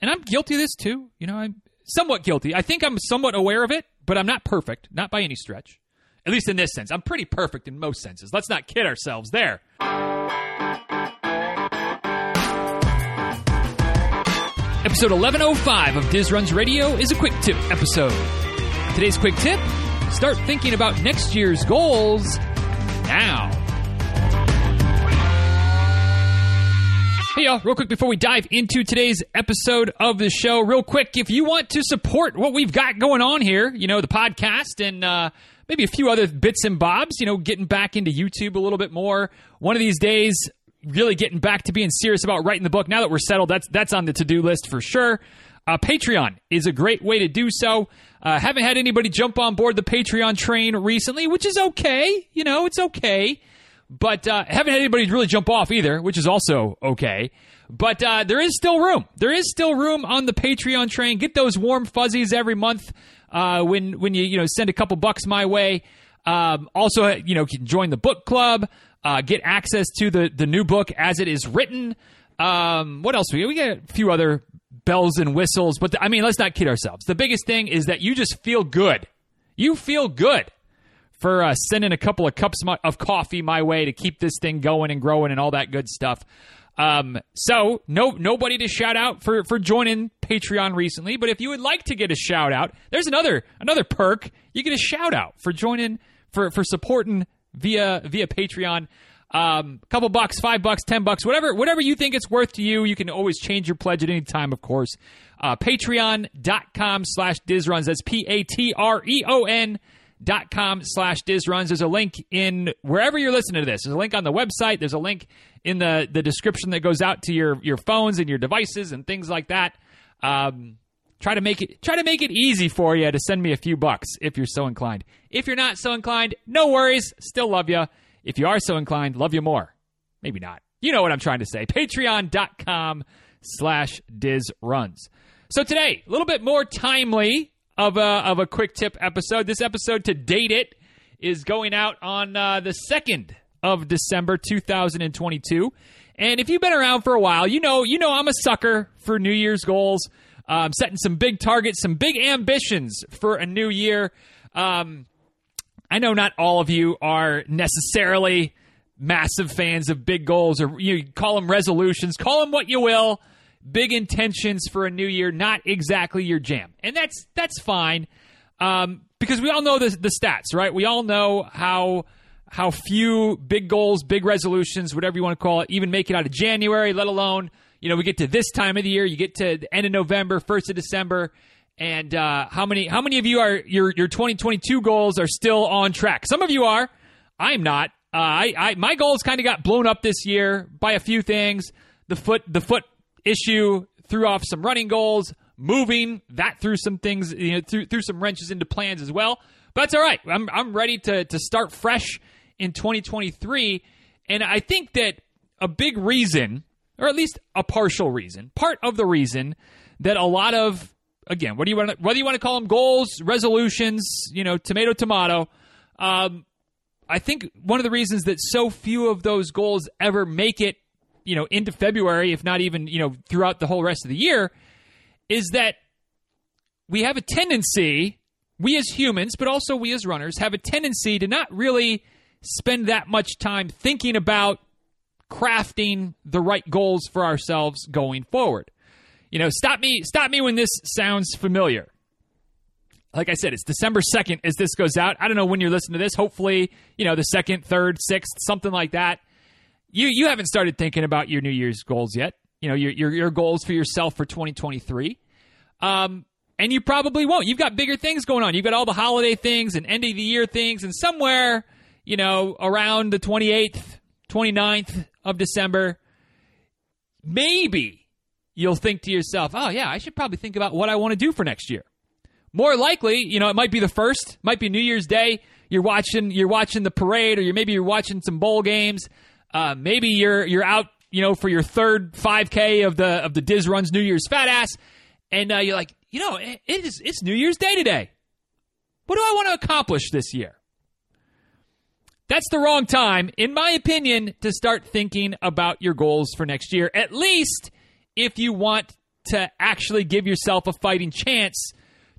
and I'm guilty of this too. You know, I'm somewhat guilty. I think I'm somewhat aware of it, but I'm not perfect, not by any stretch. At least in this sense. I'm pretty perfect in most senses. Let's not kid ourselves there. Episode 1105 of Diz Runs Radio is a quick tip episode. Today's quick tip start thinking about next year's goals now. Hey y'all, real quick before we dive into today's episode of the show, real quick, if you want to support what we've got going on here, you know, the podcast and uh, maybe a few other bits and bobs, you know, getting back into YouTube a little bit more. One of these days, really getting back to being serious about writing the book. Now that we're settled, that's that's on the to do list for sure. Uh, Patreon is a great way to do so. Uh, haven't had anybody jump on board the Patreon train recently, which is okay. You know, it's okay. But uh, haven't had anybody really jump off either, which is also okay. But uh, there is still room. There is still room on the Patreon train. Get those warm fuzzies every month uh, when when you you know send a couple bucks my way. Um, also, you know, can join the book club. Uh, get access to the the new book as it is written. Um, what else? We we got a few other bells and whistles, but the, I mean, let's not kid ourselves. The biggest thing is that you just feel good. You feel good for uh, sending a couple of cups of coffee my way to keep this thing going and growing and all that good stuff. Um, so no nobody to shout out for for joining Patreon recently, but if you would like to get a shout out, there's another another perk. You get a shout out for joining for for supporting via via Patreon. Um, couple bucks, five bucks, ten bucks, whatever, whatever you think it's worth to you. You can always change your pledge at any time, of course. Uh, Patreon.com slash Dizruns. That's P A T R E O N dot com slash Dizruns. There's a link in wherever you're listening to this. There's a link on the website. There's a link in the, the description that goes out to your, your phones and your devices and things like that. Um, try to make it try to make it easy for you to send me a few bucks if you're so inclined. If you're not so inclined, no worries. Still love you. If you are so inclined, love you more. Maybe not. You know what I'm trying to say. Patreon.com slash Dizruns. So today, a little bit more timely of a, of a quick tip episode. This episode, to date it, is going out on uh, the 2nd of December 2022. And if you've been around for a while, you know you know I'm a sucker for New Year's goals. Um, setting some big targets, some big ambitions for a new year. Um, I know not all of you are necessarily massive fans of big goals, or you call them resolutions, call them what you will. Big intentions for a new year, not exactly your jam, and that's that's fine um, because we all know the the stats, right? We all know how how few big goals, big resolutions, whatever you want to call it, even make it out of January, let alone you know we get to this time of the year, you get to the end of November, first of December, and uh, how many how many of you are your your 2022 goals are still on track? Some of you are. I'm not. Uh, I, I my goals kind of got blown up this year by a few things. The foot the foot issue threw off some running goals. Moving that threw some things you know threw, threw some wrenches into plans as well. But that's all right. I'm I'm ready to to start fresh in 2023, and I think that a big reason, or at least a partial reason, part of the reason that a lot of again, what do you want? To, whether you want to call them goals, resolutions, you know, tomato, tomato. Um, I think one of the reasons that so few of those goals ever make it, you know, into February, if not even you know throughout the whole rest of the year, is that we have a tendency, we as humans, but also we as runners, have a tendency to not really spend that much time thinking about crafting the right goals for ourselves going forward. You know, stop me, stop me when this sounds familiar. Like I said, it's December 2nd as this goes out. I don't know when you're listening to this. Hopefully, you know, the 2nd, 3rd, 6th, something like that. You you haven't started thinking about your New Year's goals yet. You know, your your, your goals for yourself for 2023. Um, and you probably won't. You've got bigger things going on. You've got all the holiday things and end of the year things and somewhere, you know, around the 28th, 29th of December, maybe you'll think to yourself, oh, yeah, I should probably think about what I want to do for next year. More likely, you know, it might be the first, might be New Year's Day. You're watching, you're watching the parade, or you're maybe you're watching some bowl games. Uh, maybe you're you're out, you know, for your third 5K of the of the Diz Runs New Year's Fat Ass, and uh, you're like, you know, it is it's New Year's Day today. What do I want to accomplish this year? That's the wrong time, in my opinion, to start thinking about your goals for next year. At least if you want to actually give yourself a fighting chance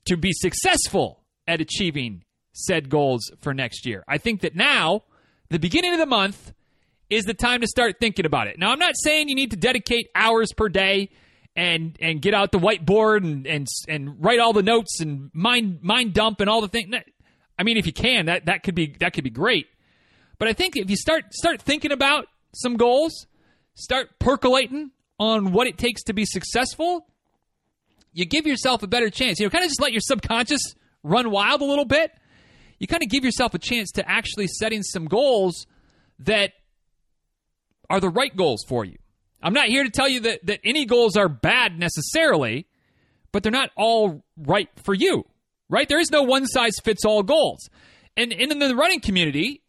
to be successful at achieving said goals for next year. I think that now, the beginning of the month, is the time to start thinking about it. Now, I'm not saying you need to dedicate hours per day and and get out the whiteboard and and and write all the notes and mind mind dump and all the things. I mean, if you can, that that could be that could be great. But I think if you start start thinking about some goals, start percolating on what it takes to be successful, you give yourself a better chance. You know, kind of just let your subconscious run wild a little bit. You kind of give yourself a chance to actually setting some goals that are the right goals for you. I'm not here to tell you that, that any goals are bad necessarily, but they're not all right for you, right? There is no one size fits all goals. And, and in the running community,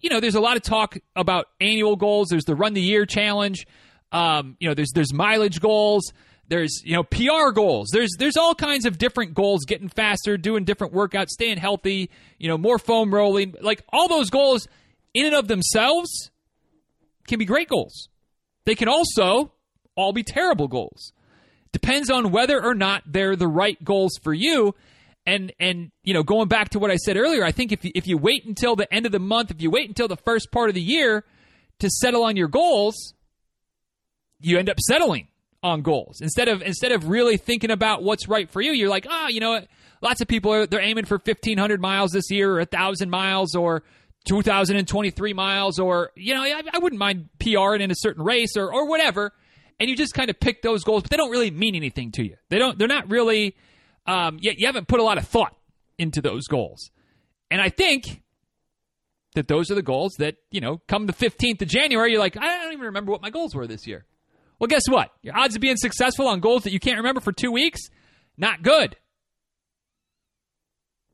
you know, there's a lot of talk about annual goals. There's the run the year challenge. Um, you know, there's there's mileage goals. There's you know PR goals. There's there's all kinds of different goals. Getting faster, doing different workouts, staying healthy. You know, more foam rolling. Like all those goals, in and of themselves, can be great goals. They can also all be terrible goals. Depends on whether or not they're the right goals for you. And and you know, going back to what I said earlier, I think if you, if you wait until the end of the month, if you wait until the first part of the year to settle on your goals, you end up settling on goals instead of instead of really thinking about what's right for you. You're like, oh, you know? Lots of people are they're aiming for 1,500 miles this year, or 1,000 miles, or 2023 miles, or, you know, I, I wouldn't mind PRing in a certain race or, or whatever. And you just kind of pick those goals, but they don't really mean anything to you. They don't, they're not really, um, you, you haven't put a lot of thought into those goals. And I think that those are the goals that, you know, come the 15th of January, you're like, I don't even remember what my goals were this year. Well, guess what? Your odds of being successful on goals that you can't remember for two weeks, not good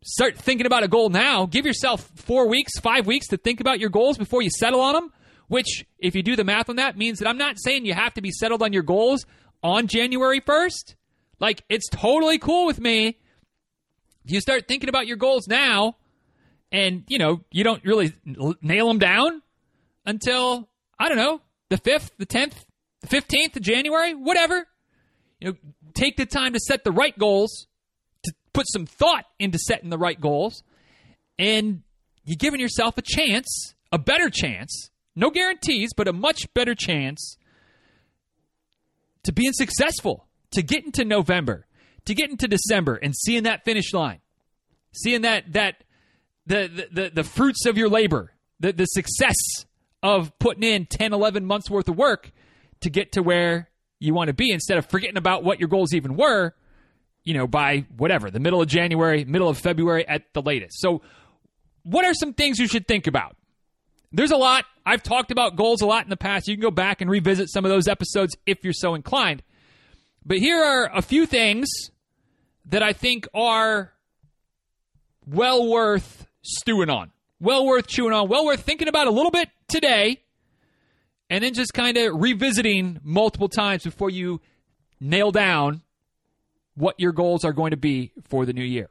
start thinking about a goal now. Give yourself four weeks, five weeks to think about your goals before you settle on them. Which, if you do the math on that, means that I'm not saying you have to be settled on your goals on January 1st. Like, it's totally cool with me. If you start thinking about your goals now, and, you know, you don't really nail them down until, I don't know, the 5th, the 10th, the 15th of January, whatever. You know, take the time to set the right goals put some thought into setting the right goals, and you're giving yourself a chance, a better chance, no guarantees, but a much better chance to being successful, to get into November, to get into December and seeing that finish line, seeing that that the the, the fruits of your labor, the, the success of putting in 10, 11 months worth of work to get to where you want to be instead of forgetting about what your goals even were you know, by whatever, the middle of January, middle of February at the latest. So, what are some things you should think about? There's a lot. I've talked about goals a lot in the past. You can go back and revisit some of those episodes if you're so inclined. But here are a few things that I think are well worth stewing on, well worth chewing on, well worth thinking about a little bit today, and then just kind of revisiting multiple times before you nail down what your goals are going to be for the new year.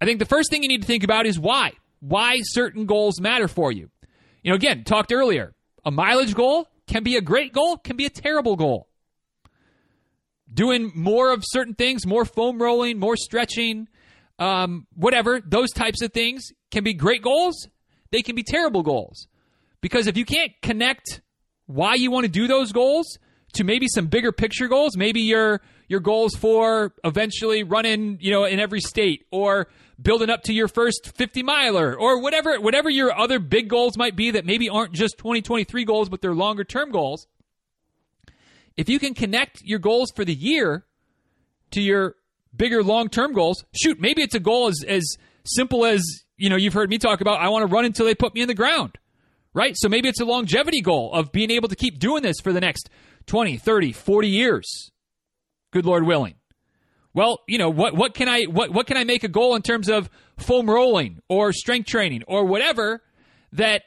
I think the first thing you need to think about is why. Why certain goals matter for you. You know, again, talked earlier, a mileage goal can be a great goal, can be a terrible goal. Doing more of certain things, more foam rolling, more stretching, um, whatever, those types of things can be great goals. They can be terrible goals. Because if you can't connect why you want to do those goals to maybe some bigger picture goals, maybe you're your goals for eventually running, you know, in every state or building up to your first 50 miler or whatever whatever your other big goals might be that maybe aren't just 2023 goals but they're longer term goals. If you can connect your goals for the year to your bigger long-term goals, shoot, maybe it's a goal as as simple as, you know, you've heard me talk about I want to run until they put me in the ground. Right? So maybe it's a longevity goal of being able to keep doing this for the next 20, 30, 40 years good Lord willing. Well, you know, what what can I what what can I make a goal in terms of foam rolling or strength training or whatever that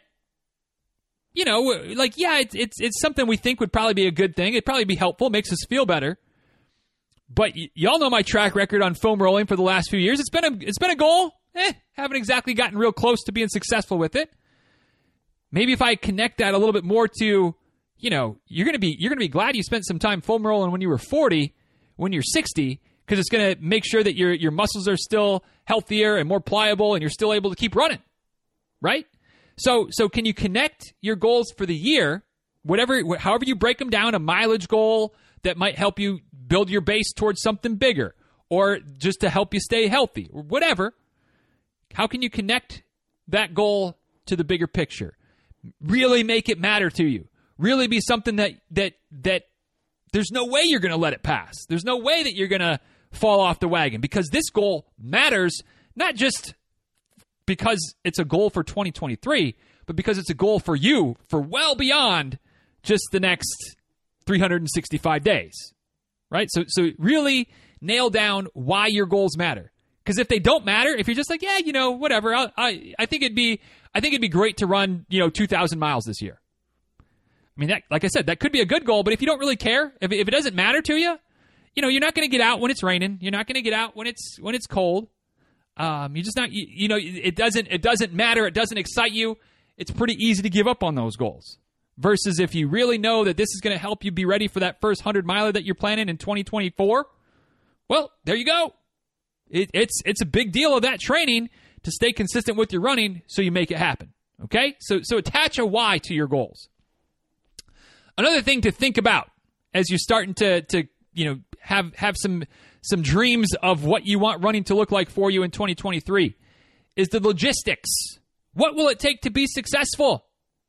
you know, like yeah, it's it's it's something we think would probably be a good thing. It'd probably be helpful, makes us feel better. But y- y'all know my track record on foam rolling for the last few years. It's been a it's been a goal. Eh, haven't exactly gotten real close to being successful with it. Maybe if I connect that a little bit more to, you know, you're gonna be you're gonna be glad you spent some time foam rolling when you were 40 when you're 60 because it's going to make sure that your your muscles are still healthier and more pliable and you're still able to keep running. Right? So so can you connect your goals for the year, whatever however you break them down, a mileage goal that might help you build your base towards something bigger or just to help you stay healthy or whatever. How can you connect that goal to the bigger picture? Really make it matter to you. Really be something that that that there's no way you're going to let it pass. There's no way that you're going to fall off the wagon because this goal matters not just because it's a goal for 2023, but because it's a goal for you for well beyond just the next 365 days. Right? So so really nail down why your goals matter. Because if they don't matter, if you're just like, yeah, you know, whatever, I, I, I think it'd be, I think it'd be great to run, you know, 2,000 miles this year. I mean, that, like I said, that could be a good goal, but if you don't really care, if, if it doesn't matter to you, you know, you're not going to get out when it's raining. You're not going to get out when it's when it's cold. Um, you just not, you, you know, it doesn't it doesn't matter. It doesn't excite you. It's pretty easy to give up on those goals. Versus if you really know that this is going to help you be ready for that first hundred miler that you're planning in 2024, well, there you go. It, it's it's a big deal of that training to stay consistent with your running, so you make it happen. Okay, so so attach a why to your goals. Another thing to think about as you're starting to to you know have have some some dreams of what you want running to look like for you in 2023 is the logistics. What will it take to be successful?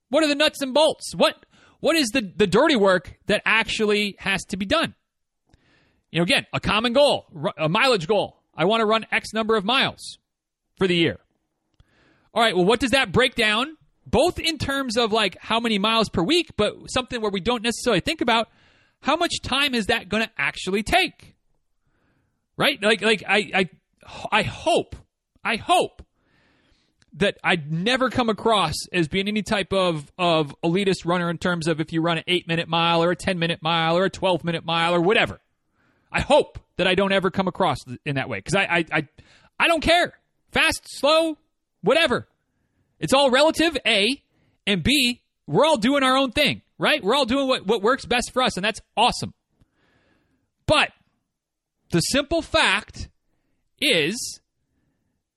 What are the nuts and bolts? What what is the the dirty work that actually has to be done? You know, again, a common goal, a mileage goal. I want to run X number of miles for the year. All right, well, what does that break down? Both in terms of like how many miles per week, but something where we don't necessarily think about how much time is that going to actually take? Right? Like, like I, I, I hope, I hope that I'd never come across as being any type of, of elitist runner in terms of if you run an eight minute mile or a 10 minute mile or a 12 minute mile or whatever. I hope that I don't ever come across in that way because I, I, I, I don't care. Fast, slow, whatever. It's all relative, A, and B, we're all doing our own thing right? We're all doing what, what works best for us, and that's awesome. But the simple fact is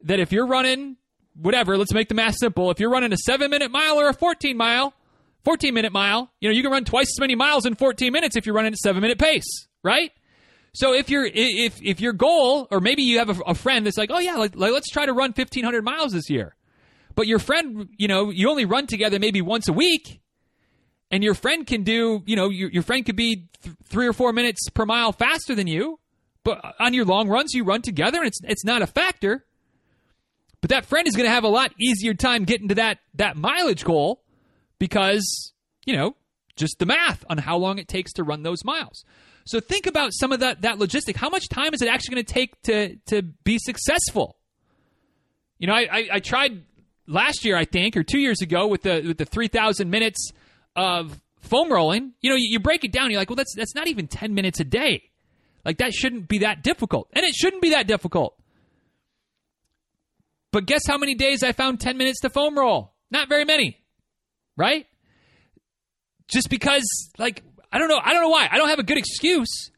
that if you're running whatever, let's make the math simple. If you're running a seven minute mile or a 14 mile, 14 minute mile, you know, you can run twice as many miles in 14 minutes if you're running at seven minute pace, right? So if you're if if your goal, or maybe you have a, a friend that's like, oh yeah, like, like, let's try to run 1,500 miles this year, but your friend, you know, you only run together maybe once a week and your friend can do, you know, your, your friend could be th- three or four minutes per mile faster than you, but on your long runs, you run together and it's, it's not a factor. But that friend is going to have a lot easier time getting to that, that mileage goal because, you know, just the math on how long it takes to run those miles. So think about some of that, that logistic. How much time is it actually going to take to, to be successful? You know, I, I, I tried last year, I think, or two years ago with the, with the 3,000 minutes – of foam rolling, you know, you, you break it down, you're like, well, that's that's not even 10 minutes a day. Like that shouldn't be that difficult. And it shouldn't be that difficult. But guess how many days I found 10 minutes to foam roll? Not very many. Right? Just because like I don't know, I don't know why. I don't have a good excuse.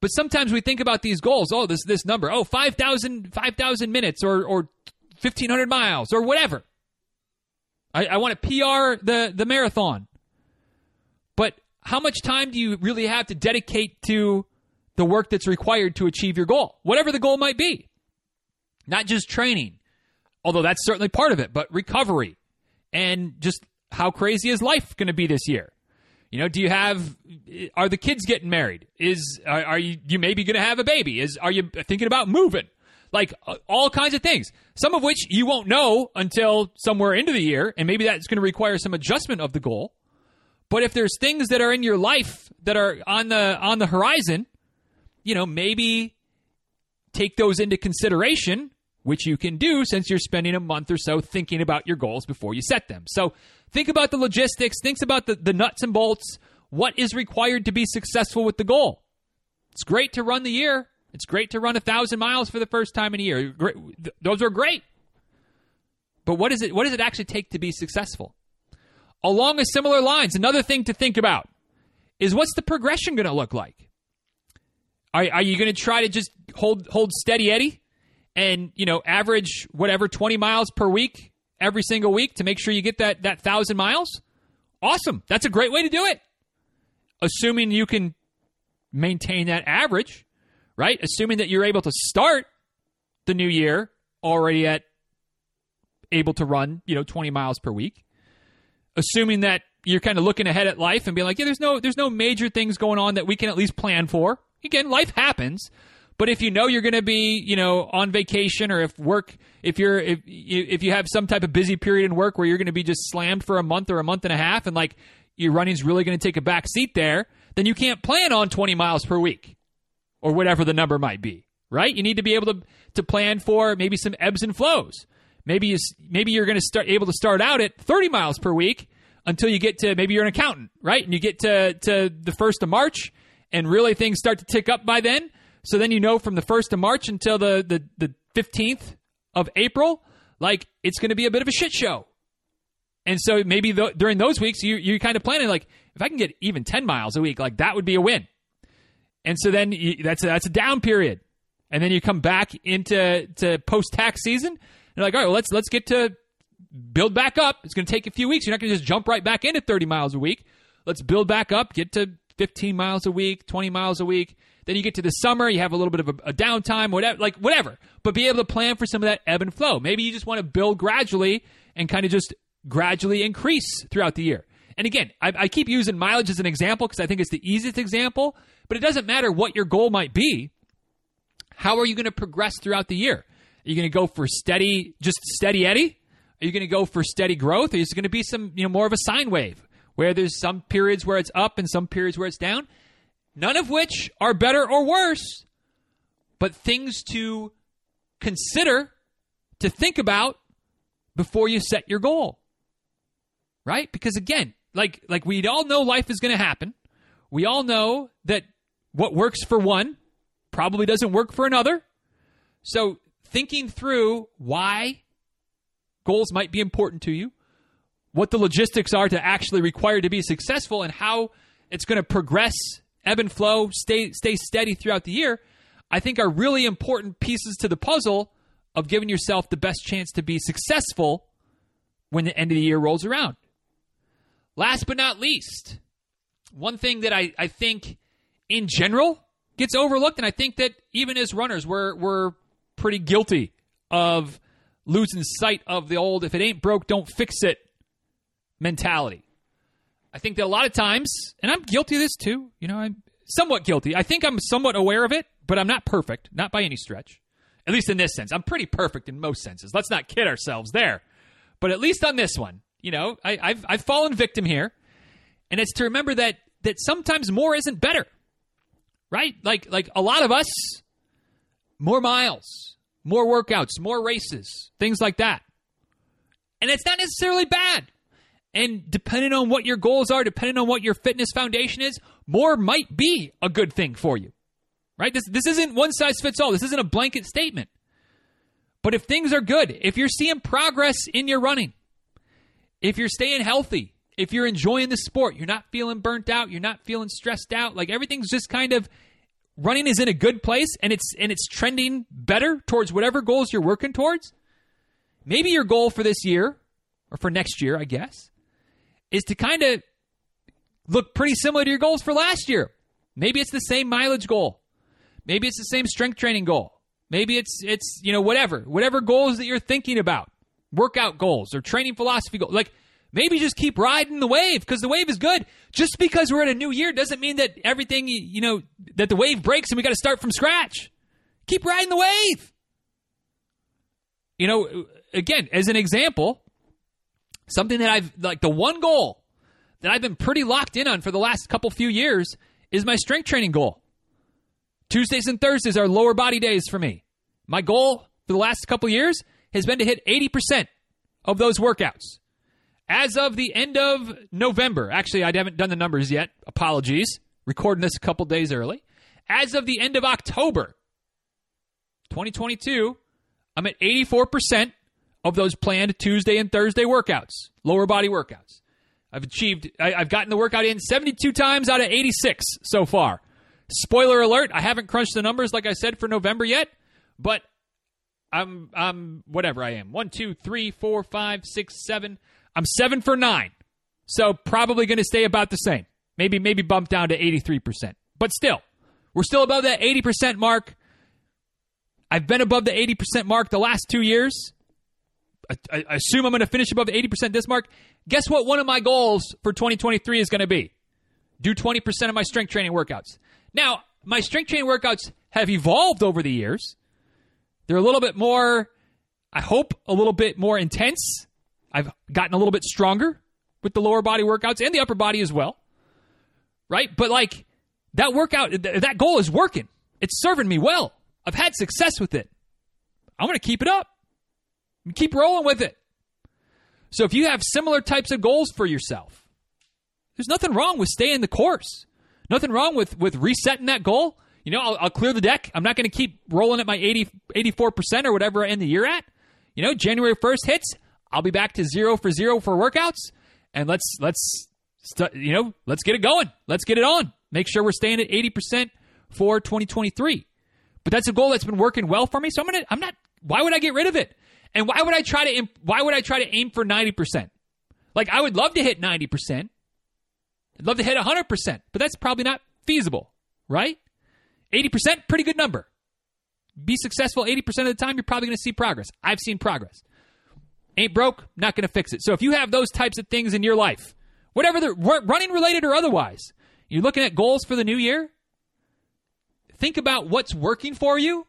But sometimes we think about these goals. Oh, this this number. Oh, 5,000 5, minutes or or 1500 miles or whatever. I, I want to PR the the marathon. But how much time do you really have to dedicate to the work that's required to achieve your goal, whatever the goal might be? Not just training, although that's certainly part of it, but recovery and just how crazy is life going to be this year? You know, do you have? Are the kids getting married? Is are, are you you maybe going to have a baby? Is are you thinking about moving? Like uh, all kinds of things. Some of which you won't know until somewhere into the year, and maybe that's going to require some adjustment of the goal. But if there's things that are in your life that are on the on the horizon, you know, maybe take those into consideration, which you can do since you're spending a month or so thinking about your goals before you set them. So think about the logistics, think about the, the nuts and bolts, what is required to be successful with the goal. It's great to run the year. It's great to run a thousand miles for the first time in a year. Those are great. But what is it? What does it actually take to be successful? along a similar lines, another thing to think about is what's the progression going to look like? Are, are you going to try to just hold hold steady Eddie and you know average whatever 20 miles per week every single week to make sure you get that that thousand miles? Awesome. That's a great way to do it. Assuming you can maintain that average, right? Assuming that you're able to start the new year already at able to run, you know, 20 miles per week. Assuming that you're kind of looking ahead at life and being like, yeah, there's no there's no major things going on that we can at least plan for. Again, life happens, but if you know you're going to be, you know, on vacation or if work if you're if if you have some type of busy period in work where you're going to be just slammed for a month or a month and a half and like your running's really going to take a back seat there, then you can't plan on 20 miles per week or whatever the number might be, right? You need to be able to to plan for maybe some ebbs and flows. Maybe you maybe you're going to start able to start out at 30 miles per week until you get to maybe you're an accountant, right? And you get to to the 1st of March and really things start to tick up by then. So then you know from the 1st of March until the the, the 15th of April, like it's going to be a bit of a shit show. And so maybe during those weeks you you kind of planning like if I can get even 10 miles a week, like that would be a win. And so then you, that's a, that's a down period. And then you come back into to post tax season. You're like, all right, well, let's let's get to build back up. It's going to take a few weeks. You're not going to just jump right back into 30 miles a week. Let's build back up, get to 15 miles a week, 20 miles a week. Then you get to the summer, you have a little bit of a, a downtime, whatever, like whatever. But be able to plan for some of that ebb and flow. Maybe you just want to build gradually and kind of just gradually increase throughout the year. And again, I, I keep using mileage as an example because I think it's the easiest example. But it doesn't matter what your goal might be. How are you going to progress throughout the year? Are you going to go for steady, just steady Eddie? Are you going to go for steady growth? Or is it going to be some, you know, more of a sine wave where there's some periods where it's up and some periods where it's down? None of which are better or worse, but things to consider, to think about before you set your goal. Right? Because again, like like we all know life is going to happen. We all know that what works for one probably doesn't work for another. So thinking through why goals might be important to you, what the logistics are to actually require to be successful, and how it's going to progress, ebb and flow, stay stay steady throughout the year, I think are really important pieces to the puzzle of giving yourself the best chance to be successful when the end of the year rolls around. Last but not least, one thing that I, I think in general gets overlooked, and I think that even as runners, we're we're pretty guilty of losing sight of the old if it ain't broke, don't fix it mentality. I think that a lot of times, and I'm guilty of this too, you know, I'm somewhat guilty. I think I'm somewhat aware of it, but I'm not perfect, not by any stretch. At least in this sense. I'm pretty perfect in most senses. Let's not kid ourselves there. But at least on this one, you know, I, have I've fallen victim here. And it's to remember that that sometimes more isn't better. Right? Like like a lot of us, more miles, more workouts, more races, things like that. And it's not necessarily bad. And depending on what your goals are, depending on what your fitness foundation is, more might be a good thing for you. Right? This this isn't one size fits all. This isn't a blanket statement. But if things are good, if you're seeing progress in your running, if you're staying healthy, if you're enjoying the sport, you're not feeling burnt out, you're not feeling stressed out, like everything's just kind of running is in a good place and it's and it's trending better towards whatever goals you're working towards. Maybe your goal for this year or for next year, I guess, is to kind of look pretty similar to your goals for last year. Maybe it's the same mileage goal. Maybe it's the same strength training goal. Maybe it's it's you know whatever whatever goals that you're thinking about, workout goals or training philosophy goals. Like maybe just keep riding the wave because the wave is good. Just because we're in a new year doesn't mean that everything, you know, that the wave breaks and we got to start from scratch. Keep riding the wave. You know, again, as an example, something that I've, like the one goal that I've been pretty locked in on for the last couple few years is my strength training goal. Tuesdays and Thursdays are lower body days for me. My goal for the last couple years has been to hit 80% of those workouts. As of the end of November, actually, I haven't done the numbers yet. Apologies. Recording this a couple days early. As of the end of October 2022, I'm at 84% of those planned Tuesday and Thursday workouts, lower body workouts. I've achieved, I, have gotten the workout in 72 times out of 86 so far. Spoiler alert, I haven't crunched the numbers like I said for November yet, but I'm I'm whatever I am. One, two, three, four, five, six, seven. I'm seven for nine. So probably gonna stay about the same. Maybe maybe bump down to 83%. But still, we're still above that 80% mark. I've been above the 80% mark the last two years. I, I assume I'm going to finish above the 80% this mark. Guess what? One of my goals for 2023 is going to be do 20% of my strength training workouts. Now, my strength training workouts have evolved over the years. They're a little bit more, I hope, a little bit more intense. I've gotten a little bit stronger with the lower body workouts and the upper body as well. Right? But like that workout, that goal is working. It's serving me well. I've had success with it. I'm going to keep it up. Keep rolling with it. So if you have similar types of goals for yourself, there's nothing wrong with staying the course. Nothing wrong with with resetting that goal. You know, I'll, I'll clear the deck. I'm not going to keep rolling at my 80, 84% or whatever I end the year at. You know, January 1st hits, I'll be back to zero for zero for workouts. And let's, let's, you know, let's get it going. Let's get it on. Make sure we're staying at 80% for 2023. But that's a goal that's been working well for me. So I'm to, I'm not, why would I get rid of it? And why would I try to, why would I try to aim for 90%? Like, I would love to hit 90%. I'd love to hit 100%, but that's probably not feasible, right? 80%, pretty good number. Be successful 80% of the time, you're probably going to see progress. I've seen progress. Ain't broke, not going to fix it. So if you have those types of things in your life, whatever they're running related or otherwise, you're looking at goals for the new year, think about what's working for you.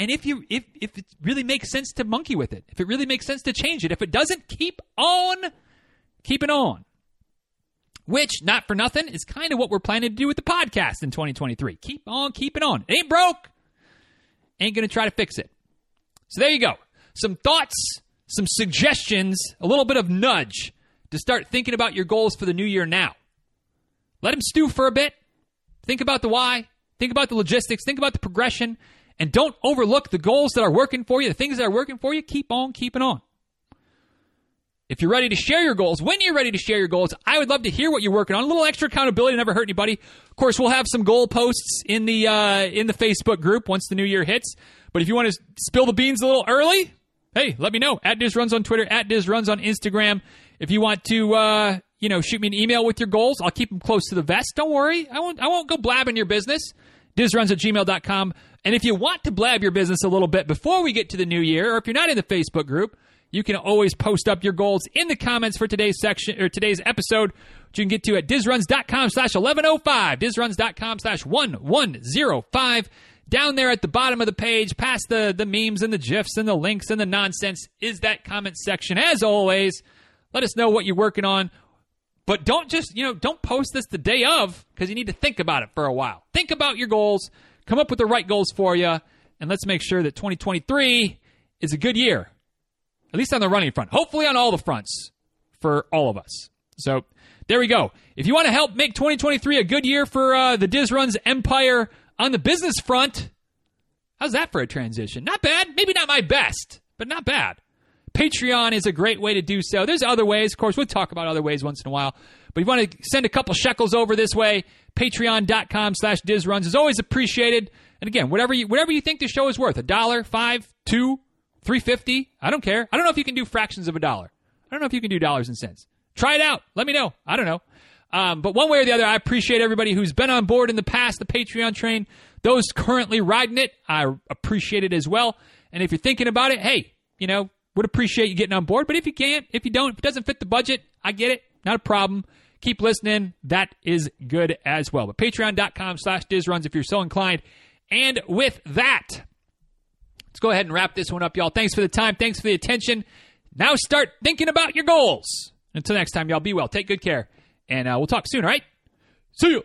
And if you if if it really makes sense to monkey with it if it really makes sense to change it if it doesn't keep on keep it on. Which not for nothing is kind of what we're planning to do with the podcast in 2023 keep on keeping on. It ain't broke. Ain't gonna try to fix it. So there you go. Some thoughts some suggestions a little bit of nudge to start thinking about your goals for the new year now let them stew for a bit think about the why Think about the logistics, think about the progression, and don't overlook the goals that are working for you, the things that are working for you. Keep on keeping on. If you're ready to share your goals, when you're ready to share your goals, I would love to hear what you're working on. A little extra accountability never hurt anybody. Of course, we'll have some goal posts in the uh, in the Facebook group once the new year hits. But if you want to spill the beans a little early, hey, let me know. At Diz Runs on Twitter, at Diz Runs on Instagram. If you want to, uh, you know, shoot me an email with your goals, I'll keep them close to the vest. Don't worry, I won't. I won't go blabbing your business dizruns at gmail.com. And if you want to blab your business a little bit before we get to the new year, or if you're not in the Facebook group, you can always post up your goals in the comments for today's section or today's episode, which you can get to at dizruns.com slash 1105, dizruns.com slash 1105. Down there at the bottom of the page, past the, the memes and the GIFs and the links and the nonsense, is that comment section. As always, let us know what you're working on, but don't just, you know, don't post this the day of because you need to think about it for a while. Think about your goals, come up with the right goals for you, and let's make sure that 2023 is a good year, at least on the running front. Hopefully, on all the fronts for all of us. So there we go. If you want to help make 2023 a good year for uh, the Diz Runs Empire on the business front, how's that for a transition? Not bad. Maybe not my best, but not bad. Patreon is a great way to do so. There's other ways. Of course, we'll talk about other ways once in a while. But if you want to send a couple shekels over this way, patreon.com slash dizruns is always appreciated. And again, whatever you, whatever you think the show is worth, a dollar, five, two, three fifty, I don't care. I don't know if you can do fractions of a dollar. I don't know if you can do dollars and cents. Try it out. Let me know. I don't know. Um, but one way or the other, I appreciate everybody who's been on board in the past, the Patreon train. Those currently riding it, I appreciate it as well. And if you're thinking about it, hey, you know, would appreciate you getting on board. But if you can't, if you don't, if it doesn't fit the budget, I get it. Not a problem. Keep listening. That is good as well. But patreon.com slash dizruns if you're so inclined. And with that, let's go ahead and wrap this one up, y'all. Thanks for the time. Thanks for the attention. Now start thinking about your goals. Until next time, y'all, be well. Take good care. And uh, we'll talk soon, all right? See you.